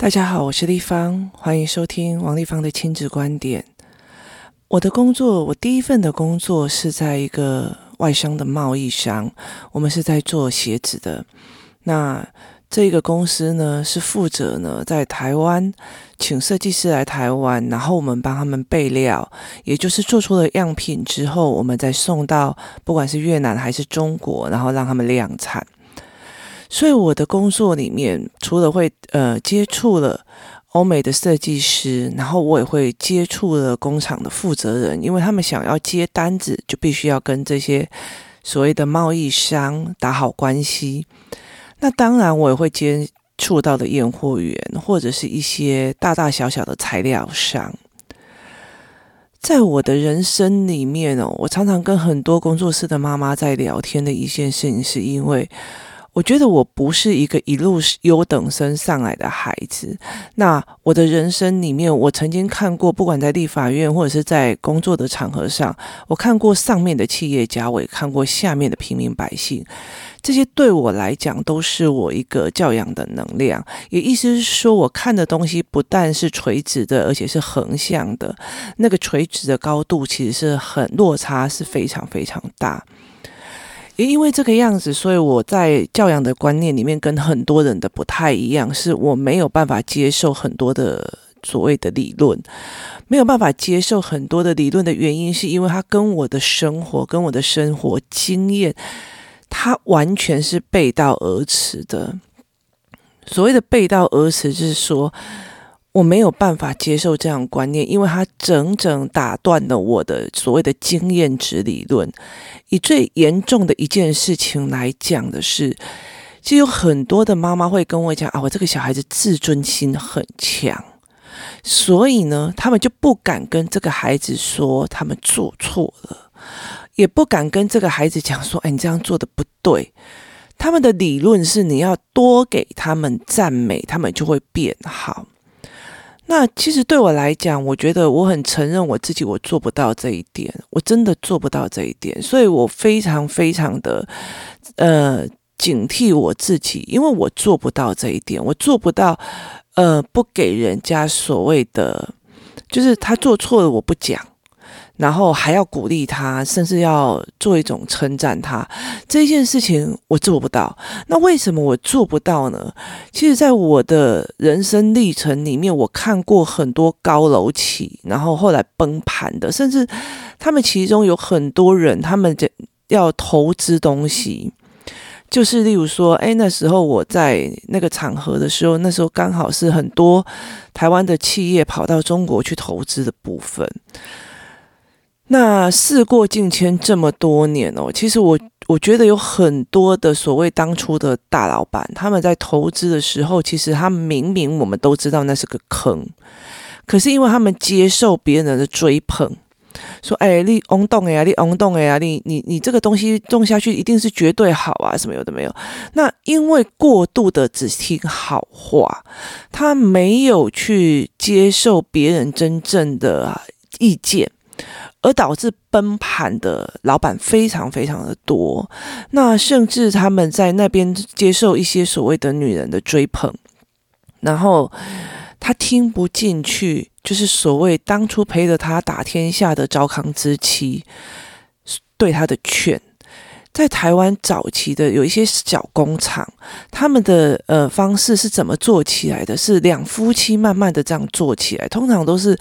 大家好，我是丽芳，欢迎收听王丽芳的亲子观点。我的工作，我第一份的工作是在一个外商的贸易商，我们是在做鞋子的。那这个公司呢，是负责呢在台湾请设计师来台湾，然后我们帮他们备料，也就是做出了样品之后，我们再送到不管是越南还是中国，然后让他们量产。所以我的工作里面，除了会呃接触了欧美的设计师，然后我也会接触了工厂的负责人，因为他们想要接单子，就必须要跟这些所谓的贸易商打好关系。那当然，我也会接触到的验货员，或者是一些大大小小的材料商。在我的人生里面哦，我常常跟很多工作室的妈妈在聊天的一件事情，是因为。我觉得我不是一个一路优等生上来的孩子。那我的人生里面，我曾经看过，不管在立法院或者是在工作的场合上，我看过上面的企业家，我也看过下面的平民百姓。这些对我来讲都是我一个教养的能量。也意思是说，我看的东西不但是垂直的，而且是横向的。那个垂直的高度其实是很落差，是非常非常大。也因为这个样子，所以我在教养的观念里面跟很多人的不太一样，是我没有办法接受很多的所谓的理论，没有办法接受很多的理论的原因，是因为它跟我的生活、跟我的生活经验，它完全是背道而驰的。所谓的背道而驰，就是说。我没有办法接受这样观念，因为它整整打断了我的所谓的经验值理论。以最严重的一件事情来讲的是，其实有很多的妈妈会跟我讲啊，我这个小孩子自尊心很强，所以呢，他们就不敢跟这个孩子说他们做错了，也不敢跟这个孩子讲说，哎，你这样做的不对。他们的理论是，你要多给他们赞美，他们就会变好。那其实对我来讲，我觉得我很承认我自己，我做不到这一点，我真的做不到这一点，所以我非常非常的呃警惕我自己，因为我做不到这一点，我做不到呃不给人家所谓的，就是他做错了我不讲。然后还要鼓励他，甚至要做一种称赞他，这件事情我做不到。那为什么我做不到呢？其实，在我的人生历程里面，我看过很多高楼起，然后后来崩盘的，甚至他们其中有很多人，他们要投资东西，就是例如说，哎，那时候我在那个场合的时候，那时候刚好是很多台湾的企业跑到中国去投资的部分。那事过境迁这么多年哦，其实我我觉得有很多的所谓当初的大老板，他们在投资的时候，其实他明明我们都知道那是个坑，可是因为他们接受别人的追捧，说哎，你翁动哎呀，你翁动哎呀，你你你这个东西种下去一定是绝对好啊，什么有的没有。那因为过度的只听好话，他没有去接受别人真正的意见。而导致崩盘的老板非常非常的多，那甚至他们在那边接受一些所谓的女人的追捧，然后他听不进去，就是所谓当初陪着他打天下的糟糠之妻对他的劝。在台湾早期的有一些小工厂，他们的呃方式是怎么做起来的？是两夫妻慢慢的这样做起来，通常都是。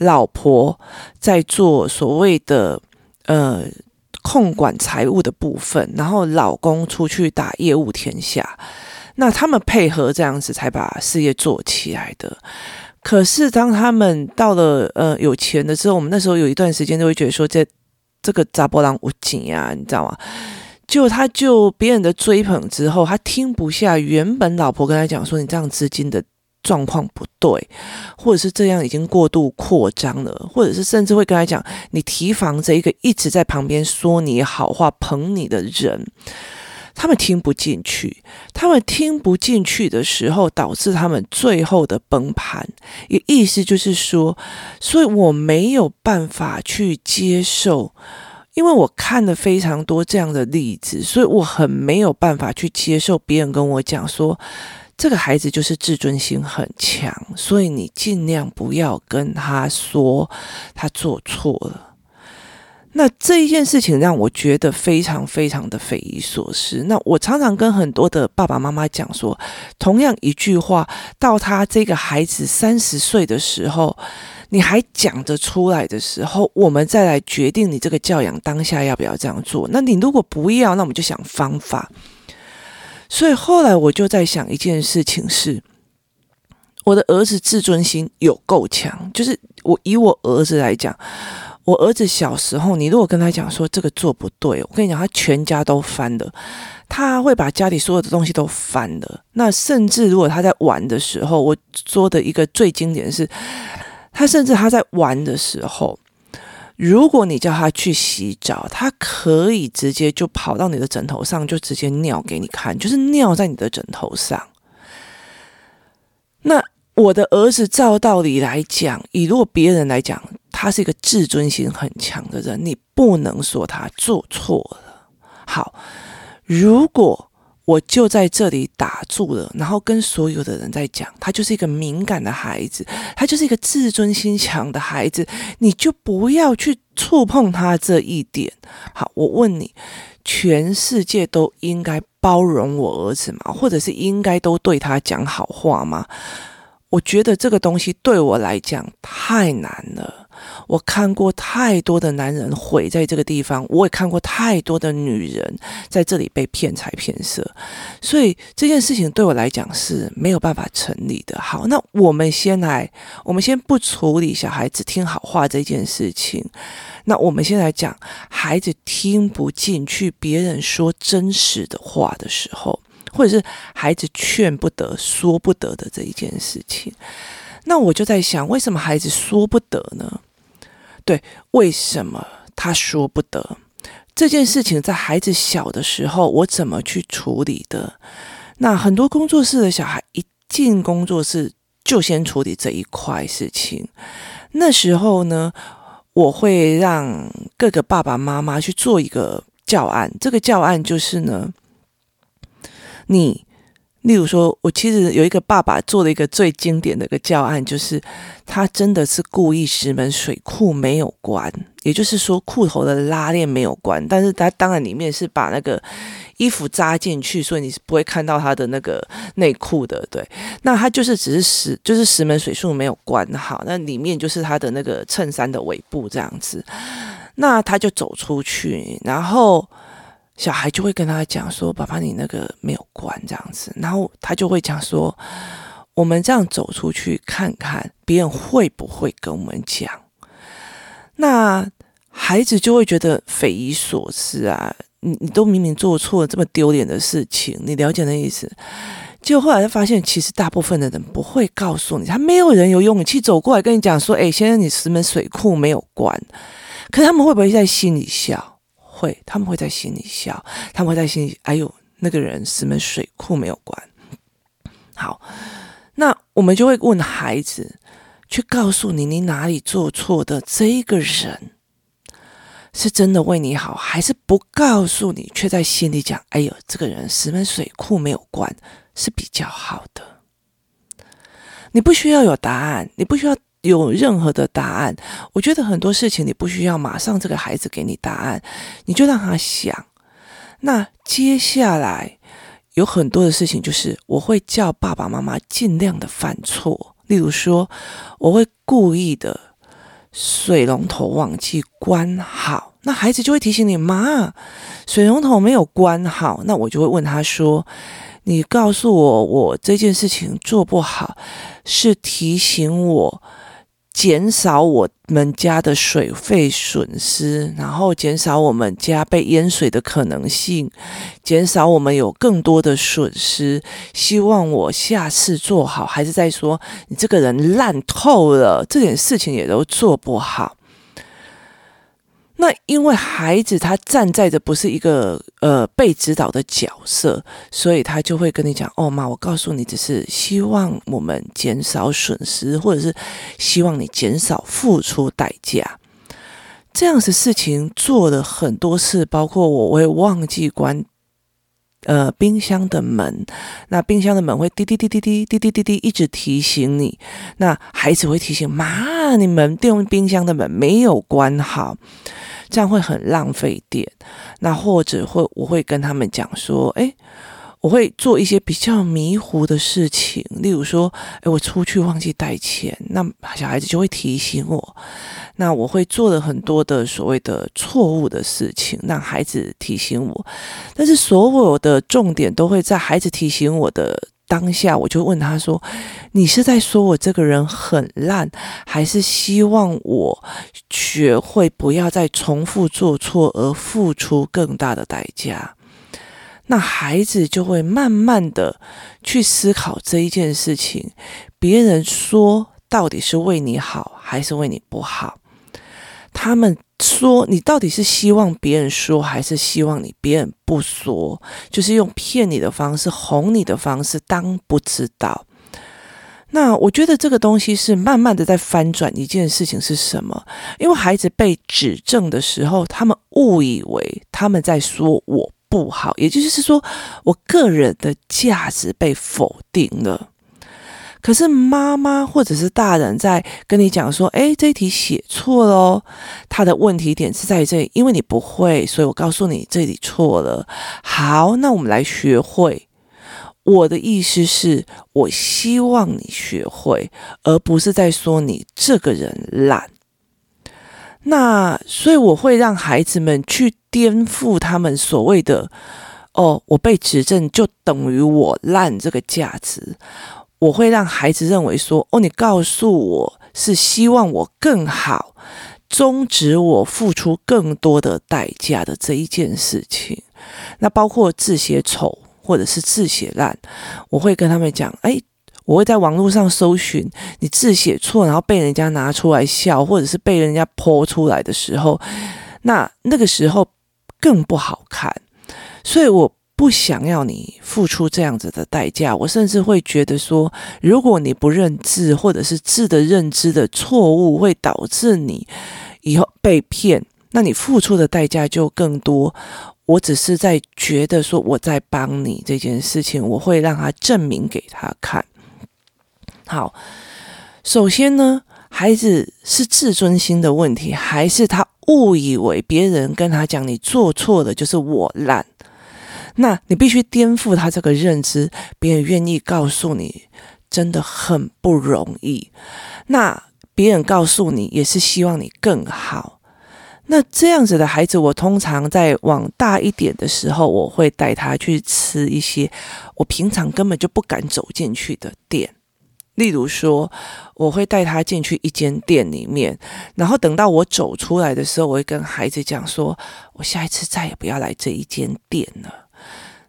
老婆在做所谓的呃控管财务的部分，然后老公出去打业务天下，那他们配合这样子才把事业做起来的。可是当他们到了呃有钱的时候，我们那时候有一段时间都会觉得说这这个查某人有钱啊，你知道吗？就他就别人的追捧之后，他听不下原本老婆跟他讲说，你这样资金的。状况不对，或者是这样已经过度扩张了，或者是甚至会跟他讲，你提防着一个一直在旁边说你好话、捧你的人，他们听不进去，他们听不进去的时候，导致他们最后的崩盘。也意思就是说，所以我没有办法去接受，因为我看了非常多这样的例子，所以我很没有办法去接受别人跟我讲说。这个孩子就是自尊心很强，所以你尽量不要跟他说他做错了。那这一件事情让我觉得非常非常的匪夷所思。那我常常跟很多的爸爸妈妈讲说，同样一句话，到他这个孩子三十岁的时候，你还讲得出来的时候，我们再来决定你这个教养当下要不要这样做。那你如果不要，那我们就想方法。所以后来我就在想一件事情是，我的儿子自尊心有够强，就是我以我儿子来讲。我儿子小时候，你如果跟他讲说这个做不对，我跟你讲，他全家都翻了，他会把家里所有的东西都翻了。那甚至如果他在玩的时候，我说的一个最经典的是，他甚至他在玩的时候，如果你叫他去洗澡，他可以直接就跑到你的枕头上，就直接尿给你看，就是尿在你的枕头上。那我的儿子照道理来讲，以如果别人来讲，他是一个自尊心很强的人，你不能说他做错了。好，如果我就在这里打住了，然后跟所有的人在讲，他就是一个敏感的孩子，他就是一个自尊心强的孩子，你就不要去触碰他这一点。好，我问你，全世界都应该包容我儿子吗？或者是应该都对他讲好话吗？我觉得这个东西对我来讲太难了。我看过太多的男人毁在这个地方，我也看过太多的女人在这里被骗财骗色，所以这件事情对我来讲是没有办法成立的。好，那我们先来，我们先不处理小孩子听好话这件事情，那我们先来讲孩子听不进去别人说真实的话的时候，或者是孩子劝不得、说不得的这一件事情。那我就在想，为什么孩子说不得呢？对，为什么他说不得这件事情？在孩子小的时候，我怎么去处理的？那很多工作室的小孩一进工作室就先处理这一块事情。那时候呢，我会让各个爸爸妈妈去做一个教案。这个教案就是呢，你。例如说，我其实有一个爸爸做了一个最经典的一个教案，就是他真的是故意石门水库没有关，也就是说裤头的拉链没有关，但是他当然里面是把那个衣服扎进去，所以你是不会看到他的那个内裤的。对，那他就是只是石，就是石门水库没有关好，那里面就是他的那个衬衫的尾部这样子，那他就走出去，然后。小孩就会跟他讲说：“爸爸，你那个没有关这样子。”然后他就会讲说：“我们这样走出去看看，别人会不会跟我们讲？”那孩子就会觉得匪夷所思啊！你你都明明做错了这么丢脸的事情，你了解那意思？结果后来他发现，其实大部分的人不会告诉你，他没有人有勇气走过来跟你讲说：“哎，先生，你石门水库没有关。”可是他们会不会在心里笑？会，他们会在心里笑，他们会在心里，哎呦，那个人石门水库没有关。好，那我们就会问孩子，去告诉你你哪里做错的，这一个人是真的为你好，还是不告诉你，却在心里讲，哎呦，这个人石门水库没有关，是比较好的。你不需要有答案，你不需要。有任何的答案，我觉得很多事情你不需要马上这个孩子给你答案，你就让他想。那接下来有很多的事情，就是我会叫爸爸妈妈尽量的犯错，例如说，我会故意的水龙头忘记关好，那孩子就会提醒你，妈，水龙头没有关好，那我就会问他说。你告诉我，我这件事情做不好，是提醒我减少我们家的水费损失，然后减少我们家被淹水的可能性，减少我们有更多的损失。希望我下次做好，还是在说你这个人烂透了，这点事情也都做不好。因为孩子他站在的不是一个呃被指导的角色，所以他就会跟你讲：“哦妈，我告诉你，只是希望我们减少损失，或者是希望你减少付出代价。”这样子事情做了很多次，包括我，我会忘记关呃冰箱的门，那冰箱的门会滴滴滴滴滴滴滴滴滴一直提醒你，那孩子会提醒妈，你们电冰箱的门没有关好，这样会很浪费电。那或者会我会跟他们讲说，诶。我会做一些比较迷糊的事情，例如说，诶，我出去忘记带钱，那小孩子就会提醒我。那我会做了很多的所谓的错误的事情，让孩子提醒我。但是所有的重点都会在孩子提醒我的当下，我就问他说：“你是在说我这个人很烂，还是希望我学会不要再重复做错而付出更大的代价？”那孩子就会慢慢的去思考这一件事情，别人说到底是为你好还是为你不好？他们说你到底是希望别人说还是希望你别人不说？就是用骗你的方式、哄你的方式当不知道。那我觉得这个东西是慢慢的在翻转一件事情是什么？因为孩子被指正的时候，他们误以为他们在说我。不好，也就是说，我个人的价值被否定了。可是妈妈或者是大人在跟你讲说：“诶，这一题写错了哦。”他的问题点是在这里，因为你不会，所以我告诉你这里错了。好，那我们来学会。我的意思是，我希望你学会，而不是在说你这个人懒。那所以我会让孩子们去颠覆他们所谓的“哦，我被指正就等于我烂”这个价值。我会让孩子认为说：“哦，你告诉我是希望我更好，终止我付出更多的代价的这一件事情。”那包括字写丑或者是字写烂，我会跟他们讲：“哎。”我会在网络上搜寻你字写错，然后被人家拿出来笑，或者是被人家泼出来的时候，那那个时候更不好看。所以我不想要你付出这样子的代价。我甚至会觉得说，如果你不认字，或者是字的认知的错误，会导致你以后被骗，那你付出的代价就更多。我只是在觉得说我在帮你这件事情，我会让他证明给他看。好，首先呢，孩子是自尊心的问题，还是他误以为别人跟他讲你做错了就是我烂？那你必须颠覆他这个认知，别人愿意告诉你，真的很不容易。那别人告诉你，也是希望你更好。那这样子的孩子，我通常在往大一点的时候，我会带他去吃一些我平常根本就不敢走进去的店。例如说，我会带他进去一间店里面，然后等到我走出来的时候，我会跟孩子讲说：“我下一次再也不要来这一间店了。”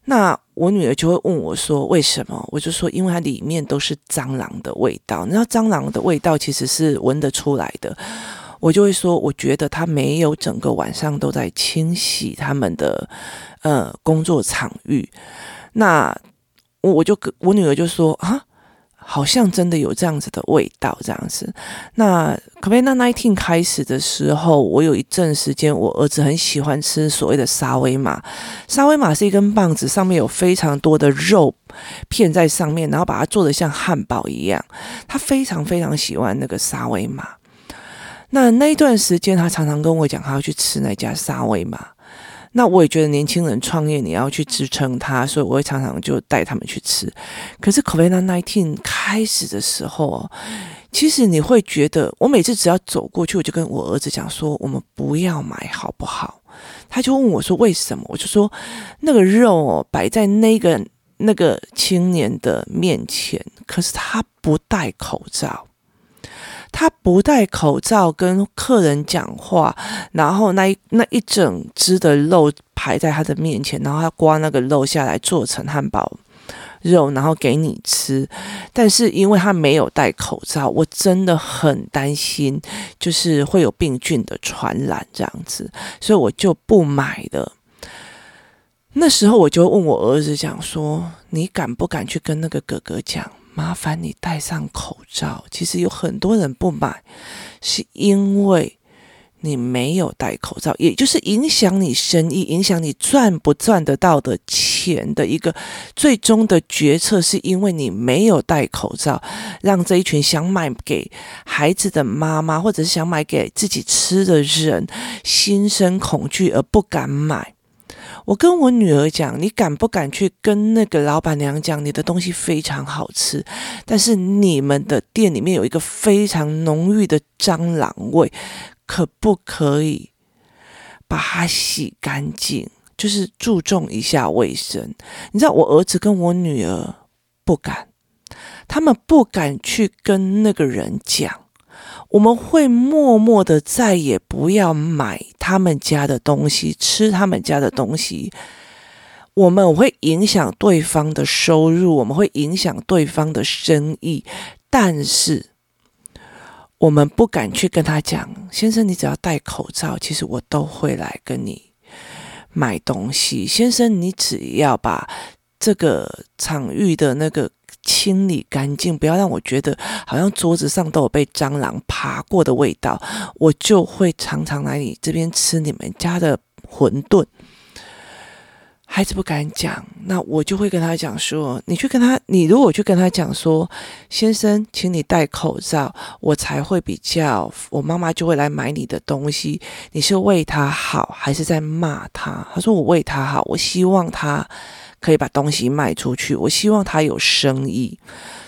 那我女儿就会问我说：“为什么？”我就说：“因为它里面都是蟑螂的味道，你知道蟑螂的味道其实是闻得出来的。”我就会说：“我觉得它没有整个晚上都在清洗他们的呃工作场域。”那我我就我女儿就说：“啊。”好像真的有这样子的味道，这样子。那 COVID-19 开始的时候，我有一阵时间，我儿子很喜欢吃所谓的沙威玛。沙威玛是一根棒子，上面有非常多的肉片在上面，然后把它做得像汉堡一样。他非常非常喜欢那个沙威玛。那那一段时间，他常常跟我讲，他要去吃那家沙威玛。那我也觉得年轻人创业，你要去支撑他，所以我会常常就带他们去吃。可是 COVID-19 开始的时候，其实你会觉得，我每次只要走过去，我就跟我儿子讲说：“我们不要买，好不好？”他就问我说：“为什么？”我就说：“那个肉哦，摆在那个那个青年的面前，可是他不戴口罩。”他不戴口罩跟客人讲话，然后那一那一整只的肉排在他的面前，然后他刮那个肉下来做成汉堡肉，然后给你吃。但是因为他没有戴口罩，我真的很担心，就是会有病菌的传染这样子，所以我就不买了。那时候我就问我儿子讲说：“你敢不敢去跟那个哥哥讲？”麻烦你戴上口罩。其实有很多人不买，是因为你没有戴口罩，也就是影响你生意、影响你赚不赚得到的钱的一个最终的决策，是因为你没有戴口罩，让这一群想买给孩子的妈妈，或者是想买给自己吃的人，心生恐惧而不敢买。我跟我女儿讲，你敢不敢去跟那个老板娘讲，你的东西非常好吃，但是你们的店里面有一个非常浓郁的蟑螂味。可不可以把它洗干净？就是注重一下卫生。你知道，我儿子跟我女儿不敢，他们不敢去跟那个人讲。我们会默默的再也不要买他们家的东西，吃他们家的东西。我们会影响对方的收入，我们会影响对方的生意，但是。我们不敢去跟他讲，先生，你只要戴口罩，其实我都会来跟你买东西。先生，你只要把这个场域的那个清理干净，不要让我觉得好像桌子上都有被蟑螂爬过的味道，我就会常常来你这边吃你们家的馄饨。孩子不敢讲，那我就会跟他讲说：“你去跟他，你如果去跟他讲说，先生，请你戴口罩，我才会比较，我妈妈就会来买你的东西。你是为他好，还是在骂他？”他说：“我为他好，我希望他可以把东西卖出去，我希望他有生意。”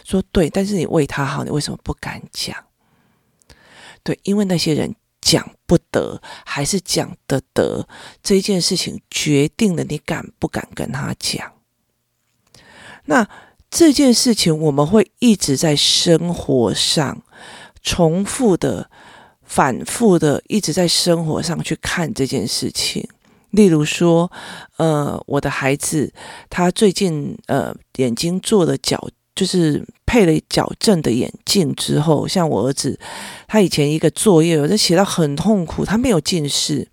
说对，但是你为他好，你为什么不敢讲？对，因为那些人。讲不得还是讲得得，这件事情决定了你敢不敢跟他讲。那这件事情我们会一直在生活上重复的、反复的，一直在生活上去看这件事情。例如说，呃，我的孩子他最近呃眼睛做了矫。就是配了矫正的眼镜之后，像我儿子，他以前一个作业，我就写到很痛苦，他没有近视，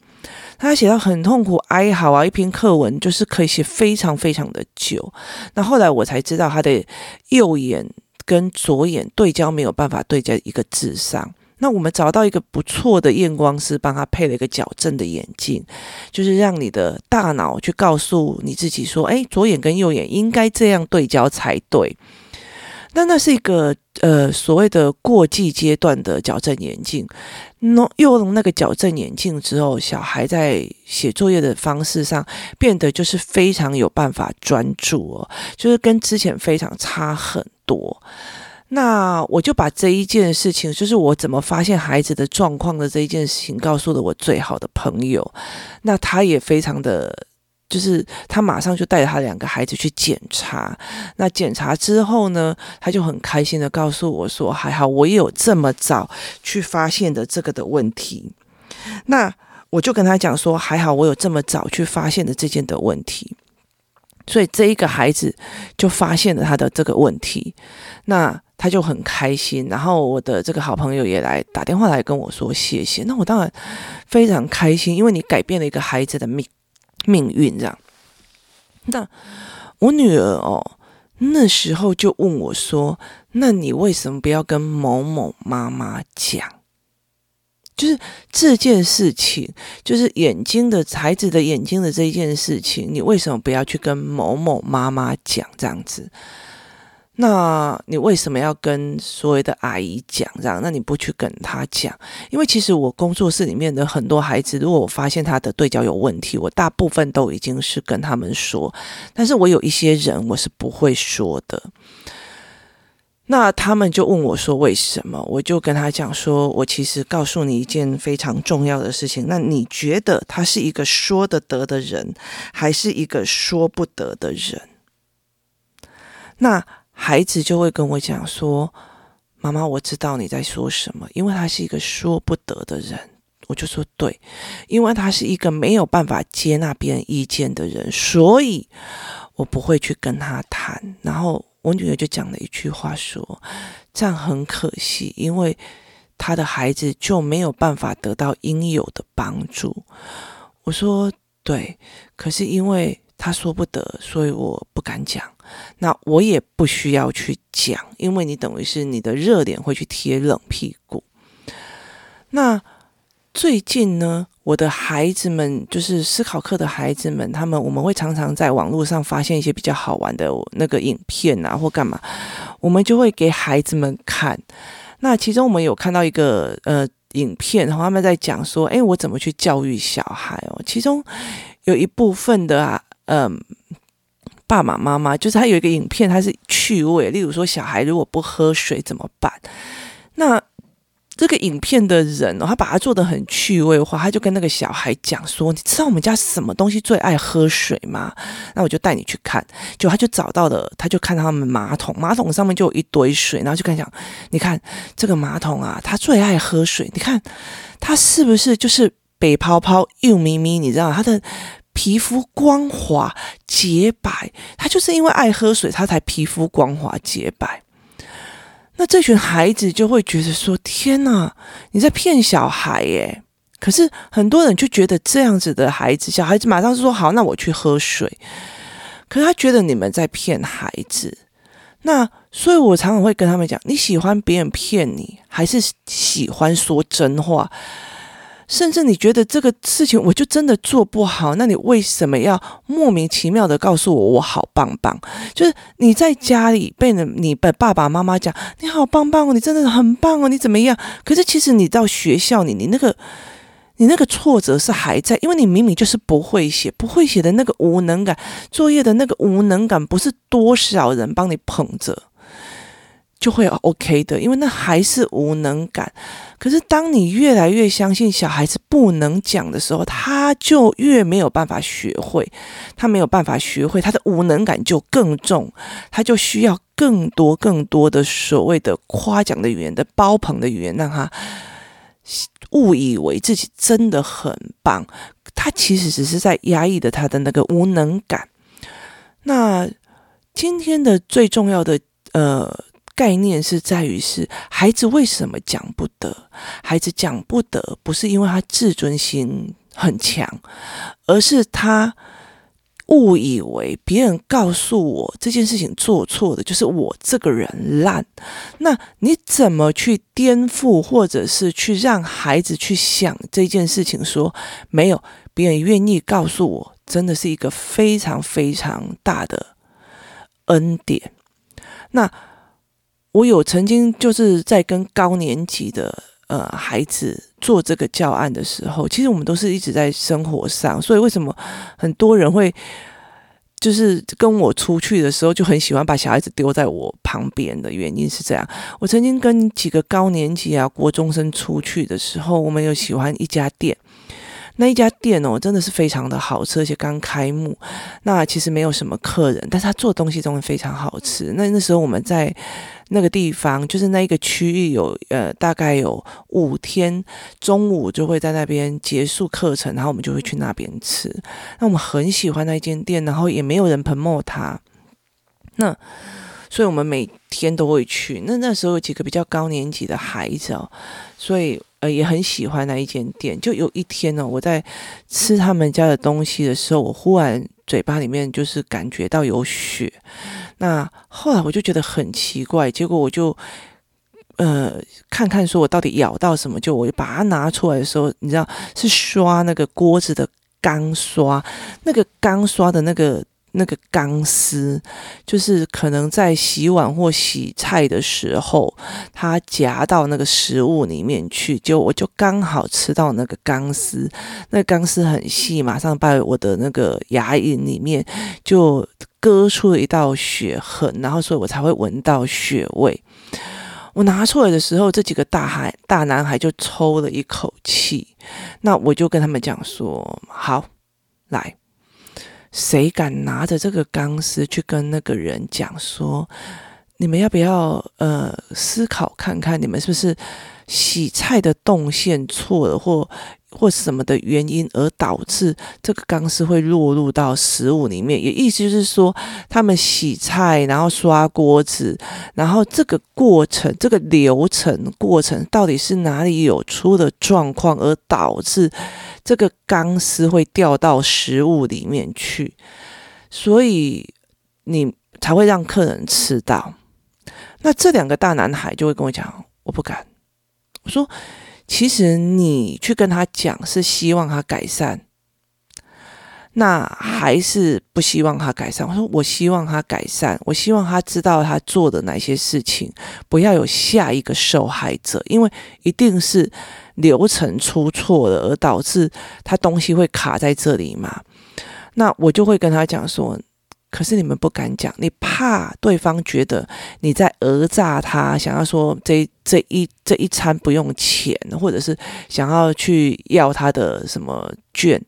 他写到很痛苦，哀嚎啊，一篇课文就是可以写非常非常的久。那后来我才知道，他的右眼跟左眼对焦没有办法对在一个字上。那我们找到一个不错的验光师，帮他配了一个矫正的眼镜，就是让你的大脑去告诉你自己说，哎，左眼跟右眼应该这样对焦才对。那那是一个呃所谓的过季阶段的矫正眼镜，那用那个矫正眼镜之后，小孩在写作业的方式上变得就是非常有办法专注哦，就是跟之前非常差很多。那我就把这一件事情，就是我怎么发现孩子的状况的这一件事情，告诉了我最好的朋友，那他也非常的。就是他马上就带着他两个孩子去检查，那检查之后呢，他就很开心的告诉我说：“还好我也有这么早去发现的这个的问题。”那我就跟他讲说：“还好我有这么早去发现的这件的问题。”所以这一个孩子就发现了他的这个问题，那他就很开心。然后我的这个好朋友也来打电话来跟我说谢谢。那我当然非常开心，因为你改变了一个孩子的命。命运这样，那我女儿哦，那时候就问我说：“那你为什么不要跟某某妈妈讲？就是这件事情，就是眼睛的孩子的眼睛的这一件事情，你为什么不要去跟某某妈妈讲？这样子？”那你为什么要跟所谓的阿姨讲这样？那你不去跟他讲？因为其实我工作室里面的很多孩子，如果我发现他的对焦有问题，我大部分都已经是跟他们说，但是我有一些人我是不会说的。那他们就问我说为什么？我就跟他讲说，我其实告诉你一件非常重要的事情。那你觉得他是一个说得得的人，还是一个说不得的人？那。孩子就会跟我讲说：“妈妈，我知道你在说什么，因为他是一个说不得的人。”我就说：“对，因为他是一个没有办法接纳别人意见的人，所以我不会去跟他谈。”然后我女儿就讲了一句话说：“这样很可惜，因为他的孩子就没有办法得到应有的帮助。”我说：“对，可是因为他说不得，所以我不敢讲。”那我也不需要去讲，因为你等于是你的热脸会去贴冷屁股。那最近呢，我的孩子们就是思考课的孩子们，他们我们会常常在网络上发现一些比较好玩的那个影片啊，或干嘛，我们就会给孩子们看。那其中我们有看到一个呃影片，然后他们在讲说，哎，我怎么去教育小孩哦？其中有一部分的啊，嗯、爸爸妈妈就是他有一个影片，它是趣味，例如说小孩如果不喝水怎么办？那这个影片的人哦，他把它做得很趣味化，他就跟那个小孩讲说：“你知道我们家什么东西最爱喝水吗？”那我就带你去看，就他就找到了，他就看到他们马桶，马桶上面就有一堆水，然后就跟他讲：“你看这个马桶啊，他最爱喝水，你看他是不是就是北泡泡又咪咪？你知道他的皮肤光滑洁白，他就是因为爱喝水，他才皮肤光滑洁白。”那这群孩子就会觉得说：“天哪，你在骗小孩耶！”可是很多人就觉得这样子的孩子，小孩子马上就说：“好，那我去喝水。”可是他觉得你们在骗孩子。那所以，我常常会跟他们讲：“你喜欢别人骗你，还是喜欢说真话？”甚至你觉得这个事情我就真的做不好，那你为什么要莫名其妙的告诉我我好棒棒？就是你在家里被你你的爸爸妈妈讲你好棒棒哦，你真的很棒哦，你怎么样？可是其实你到学校，你你那个你那个挫折是还在，因为你明明就是不会写，不会写的那个无能感，作业的那个无能感，不是多少人帮你捧着。就会 OK 的，因为那还是无能感。可是当你越来越相信小孩子不能讲的时候，他就越没有办法学会，他没有办法学会，他的无能感就更重，他就需要更多更多的所谓的夸奖的语言的包捧的语言，让他误以为自己真的很棒。他其实只是在压抑的他的那个无能感。那今天的最重要的呃。概念是在于是孩子为什么讲不得？孩子讲不得，不是因为他自尊心很强，而是他误以为别人告诉我这件事情做错的就是我这个人烂。那你怎么去颠覆，或者是去让孩子去想这件事情说？说没有，别人愿意告诉我，真的是一个非常非常大的恩典。那。我有曾经就是在跟高年级的呃孩子做这个教案的时候，其实我们都是一直在生活上，所以为什么很多人会就是跟我出去的时候就很喜欢把小孩子丢在我旁边的原因是这样。我曾经跟几个高年级啊国中生出去的时候，我们有喜欢一家店。那一家店哦，真的是非常的好吃，而且刚开幕。那其实没有什么客人，但是他做东西真的非常好吃。那那时候我们在那个地方，就是那一个区域有呃大概有五天，中午就会在那边结束课程，然后我们就会去那边吃。那我们很喜欢那一间店，然后也没有人 promote 它。那所以我们每天都会去。那那时候有几个比较高年级的孩子哦，所以。呃，也很喜欢那一间店。就有一天呢，我在吃他们家的东西的时候，我忽然嘴巴里面就是感觉到有血。那后来我就觉得很奇怪，结果我就呃看看说我到底咬到什么，就我就把它拿出来的时候，你知道是刷那个锅子的钢刷，那个钢刷的那个。那个钢丝，就是可能在洗碗或洗菜的时候，它夹到那个食物里面去，就我就刚好吃到那个钢丝，那钢丝很细，马上把我的那个牙龈里面就割出了一道血痕，然后所以我才会闻到血味。我拿出来的时候，这几个大孩大男孩就抽了一口气，那我就跟他们讲说：“好，来。”谁敢拿着这个钢丝去跟那个人讲说，你们要不要呃思考看看，你们是不是洗菜的动线错了，或或什么的原因而导致这个钢丝会落入到食物里面？也意思就是说，他们洗菜，然后刷锅子，然后这个过程、这个流程过程到底是哪里有出了状况而导致这个钢丝会掉到食物里面去？所以你才会让客人吃到。那这两个大男孩就会跟我讲：“我不敢。”我说。其实你去跟他讲，是希望他改善。那还是不希望他改善。我说，我希望他改善，我希望他知道他做的哪些事情，不要有下一个受害者，因为一定是流程出错了，而导致他东西会卡在这里嘛。那我就会跟他讲说，可是你们不敢讲，你怕对方觉得你在讹诈他，想要说这这一这一餐不用钱，或者是想要去要他的什么券。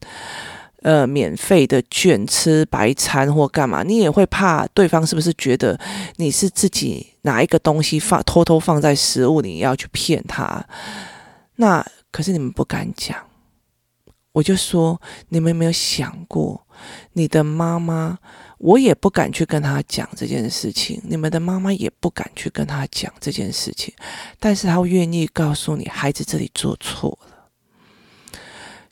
呃，免费的券吃白餐或干嘛，你也会怕对方是不是觉得你是自己拿一个东西放偷偷放在食物里，要去骗他？那可是你们不敢讲，我就说你们有没有想过，你的妈妈，我也不敢去跟她讲这件事情，你们的妈妈也不敢去跟她讲这件事情，但是她愿意告诉你，孩子这里做错了，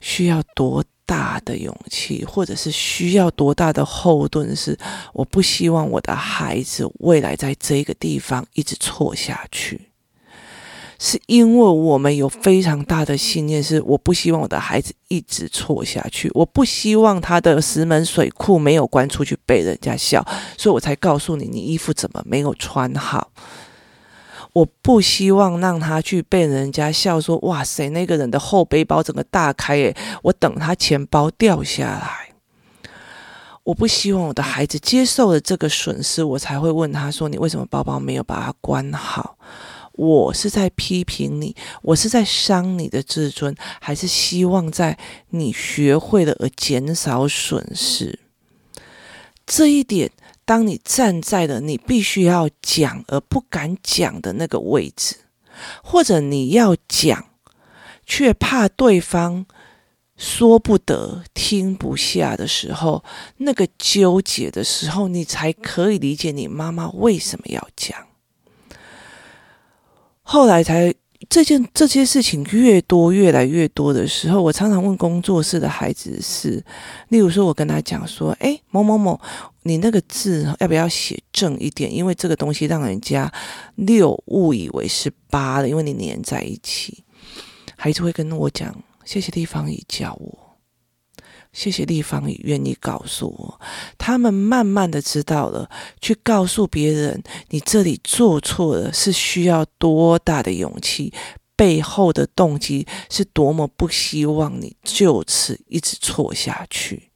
需要多大的勇气，或者是需要多大的后盾？是我不希望我的孩子未来在这个地方一直错下去，是因为我们有非常大的信念，是我不希望我的孩子一直错下去，我不希望他的石门水库没有关出去被人家笑，所以我才告诉你，你衣服怎么没有穿好。我不希望让他去被人家笑说，哇塞，那个人的后背包整个大开诶，我等他钱包掉下来。我不希望我的孩子接受了这个损失，我才会问他说，你为什么包包没有把它关好？我是在批评你，我是在伤你的自尊，还是希望在你学会了而减少损失？这一点。当你站在了你必须要讲而不敢讲的那个位置，或者你要讲，却怕对方说不得、听不下的时候，那个纠结的时候，你才可以理解你妈妈为什么要讲。后来才。这件这些事情越多，越来越多的时候，我常常问工作室的孩子是，例如说，我跟他讲说，哎，某某某，你那个字要不要写正一点？因为这个东西让人家六误以为是八了，因为你粘在一起。孩子会跟我讲，谢谢地方体教我，谢谢立方体愿意告诉我，他们慢慢的知道了，去告诉别人你这里做错了是需要多大的勇气，背后的动机是多么不希望你就此一直错下去。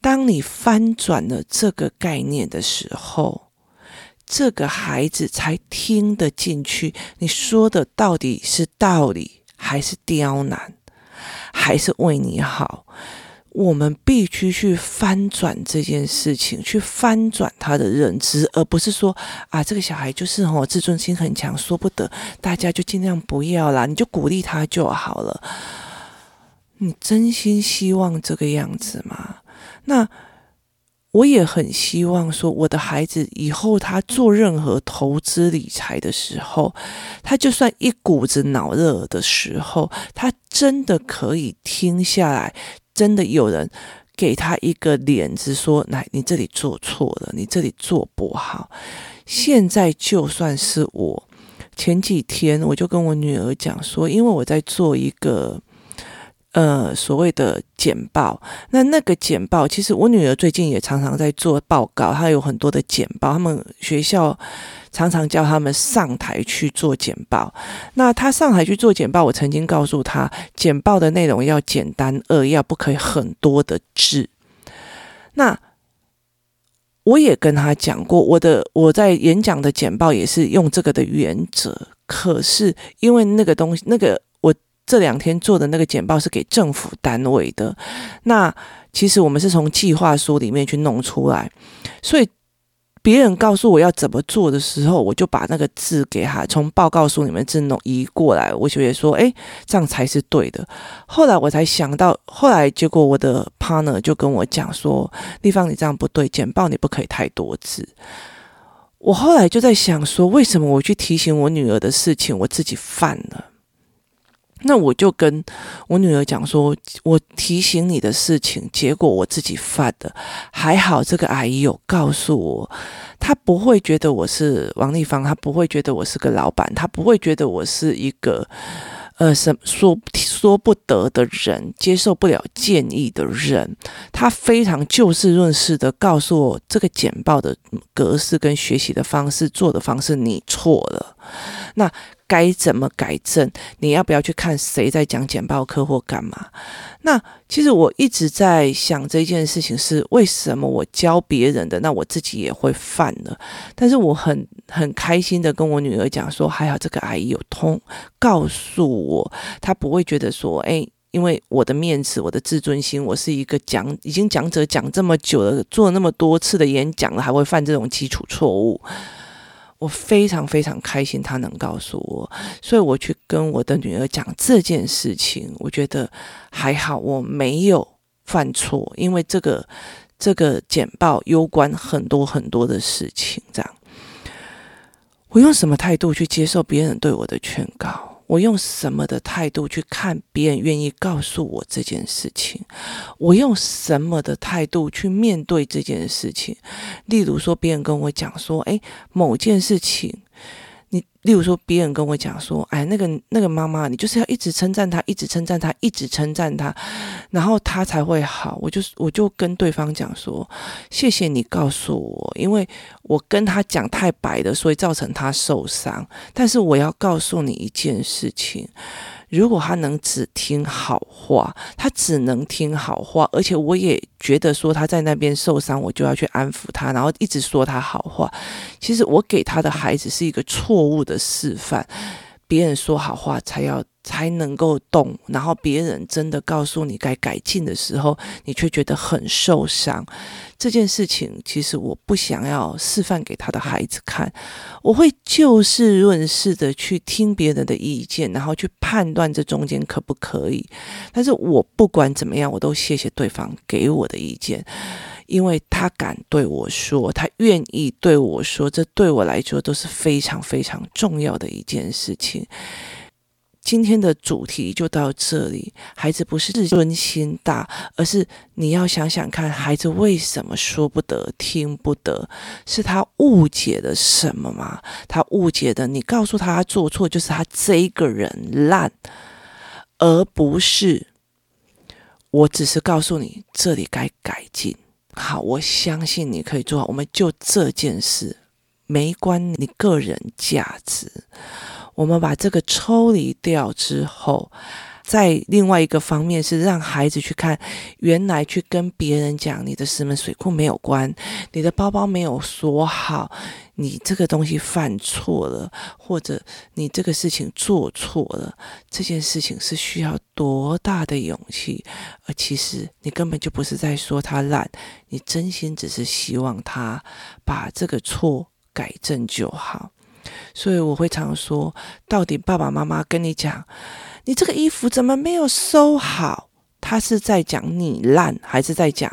当你翻转了这个概念的时候，这个孩子才听得进去。你说的到底是道理，还是刁难，还是为你好？我们必须去翻转这件事情，去翻转他的认知，而不是说啊，这个小孩就是哦，自尊心很强，说不得，大家就尽量不要啦，你就鼓励他就好了。你真心希望这个样子吗？那我也很希望说，我的孩子以后他做任何投资理财的时候，他就算一股子脑热的时候，他真的可以听下来。真的有人给他一个脸子说：“来，你这里做错了，你这里做不好。”现在就算是我，前几天我就跟我女儿讲说，因为我在做一个呃所谓的简报，那那个简报其实我女儿最近也常常在做报告，她有很多的简报，他们学校。常常叫他们上台去做简报。那他上台去做简报，我曾经告诉他，简报的内容要简单扼要，不可以很多的字。那我也跟他讲过，我的我在演讲的简报也是用这个的原则。可是因为那个东西，那个我这两天做的那个简报是给政府单位的，那其实我们是从计划书里面去弄出来，所以。别人告诉我要怎么做的时候，我就把那个字给他从报告书里面字弄移过来。我觉得说，哎，这样才是对的。后来我才想到，后来结果我的 partner 就跟我讲说：“立方，你这样不对，简报你不可以太多字。”我后来就在想说，为什么我去提醒我女儿的事情，我自己犯了？那我就跟我女儿讲说，我提醒你的事情，结果我自己犯的。还好这个阿姨有告诉我，她不会觉得我是王丽芳，她不会觉得我是个老板，她不会觉得我是一个呃，什说说不得的人，接受不了建议的人，他非常就事论事的告诉我，这个简报的格式跟学习的方式做的方式你错了，那该怎么改正？你要不要去看谁在讲简报课或干嘛？那其实我一直在想这件事情是为什么我教别人的，那我自己也会犯了。但是我很很开心的跟我女儿讲说，还好这个阿姨有通告诉我，她不会觉得说，哎，因为我的面子、我的自尊心，我是一个讲已经讲者讲这么久了，做了那么多次的演讲了，还会犯这种基础错误。我非常非常开心，他能告诉我，所以我去跟我的女儿讲这件事情。我觉得还好，我没有犯错，因为这个这个简报攸关很多很多的事情。这样，我用什么态度去接受别人对我的劝告？我用什么的态度去看别人愿意告诉我这件事情？我用什么的态度去面对这件事情？例如说，别人跟我讲说，诶，某件事情。你例如说，别人跟我讲说，哎，那个那个妈妈，你就是要一直称赞她，一直称赞她，一直称赞她，然后她才会好。我就我就跟对方讲说，谢谢你告诉我，因为我跟她讲太白了，所以造成她受伤。但是我要告诉你一件事情。如果他能只听好话，他只能听好话，而且我也觉得说他在那边受伤，我就要去安抚他，然后一直说他好话。其实我给他的孩子是一个错误的示范。别人说好话才要才能够动，然后别人真的告诉你该改进的时候，你却觉得很受伤。这件事情其实我不想要示范给他的孩子看，我会就事论事的去听别人的意见，然后去判断这中间可不可以。但是我不管怎么样，我都谢谢对方给我的意见。因为他敢对我说，他愿意对我说，这对我来说都是非常非常重要的一件事情。今天的主题就到这里。孩子不是自尊心大，而是你要想想看，孩子为什么说不得、听不得？是他误解了什么吗？他误解的，你告诉他他做错，就是他这一个人烂，而不是我只是告诉你这里该改进。好，我相信你可以做好。我们就这件事，没关你个人价值。我们把这个抽离掉之后，在另外一个方面是让孩子去看，原来去跟别人讲你的石门水库没有关，你的包包没有锁好，你这个东西犯错了，或者你这个事情做错了，这件事情是需要多大的勇气？而其实你根本就不是在说他烂，你真心只是希望他把这个错改正就好。所以我会常说，到底爸爸妈妈跟你讲。你这个衣服怎么没有收好？他是在讲你烂，还是在讲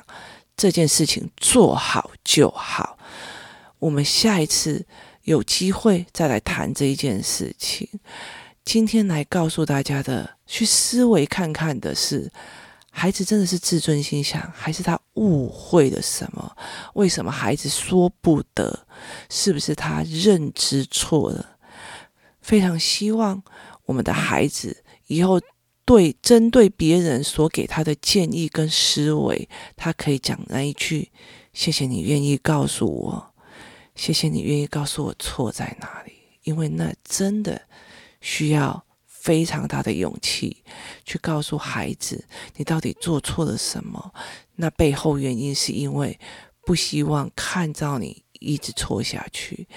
这件事情做好就好？我们下一次有机会再来谈这一件事情。今天来告诉大家的，去思维看看的是，孩子真的是自尊心强，还是他误会了什么？为什么孩子说不得？是不是他认知错了？非常希望我们的孩子。以后对针对别人所给他的建议跟思维，他可以讲那一句：“谢谢你愿意告诉我，谢谢你愿意告诉我错在哪里。”因为那真的需要非常大的勇气去告诉孩子你到底做错了什么。那背后原因是因为不希望看到你一直错下去。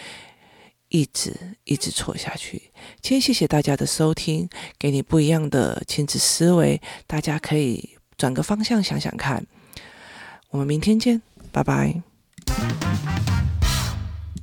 一直一直错下去。今天谢谢大家的收听，给你不一样的亲子思维，大家可以转个方向想想看。我们明天见，拜拜。